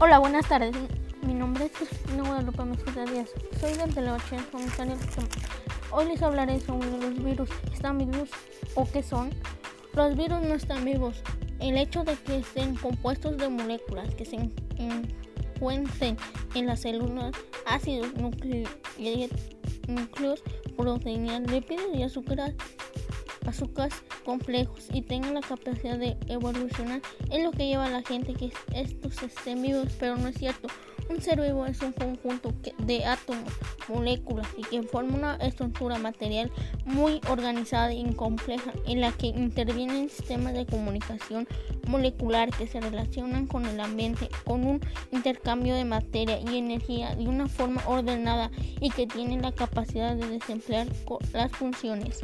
Hola, buenas tardes. Mi nombre es Cristina Guadalupe Mezquita Díaz. Soy del Teleochen Comisario Hoy les hablaré sobre los virus. ¿Están vivos o qué son? Los virus no están vivos. El hecho de que estén compuestos de moléculas que se encuentren en las células, ácidos núcleos, proteínas, lípidos y azúcares azúcares complejos y tengan la capacidad de evolucionar es lo que lleva a la gente que estos estén vivos, pero no es cierto. Un ser vivo es un conjunto de átomos, moléculas y que forma una estructura material muy organizada y compleja en la que intervienen sistemas de comunicación molecular que se relacionan con el ambiente con un intercambio de materia y energía de una forma ordenada y que tienen la capacidad de desempeñar las funciones.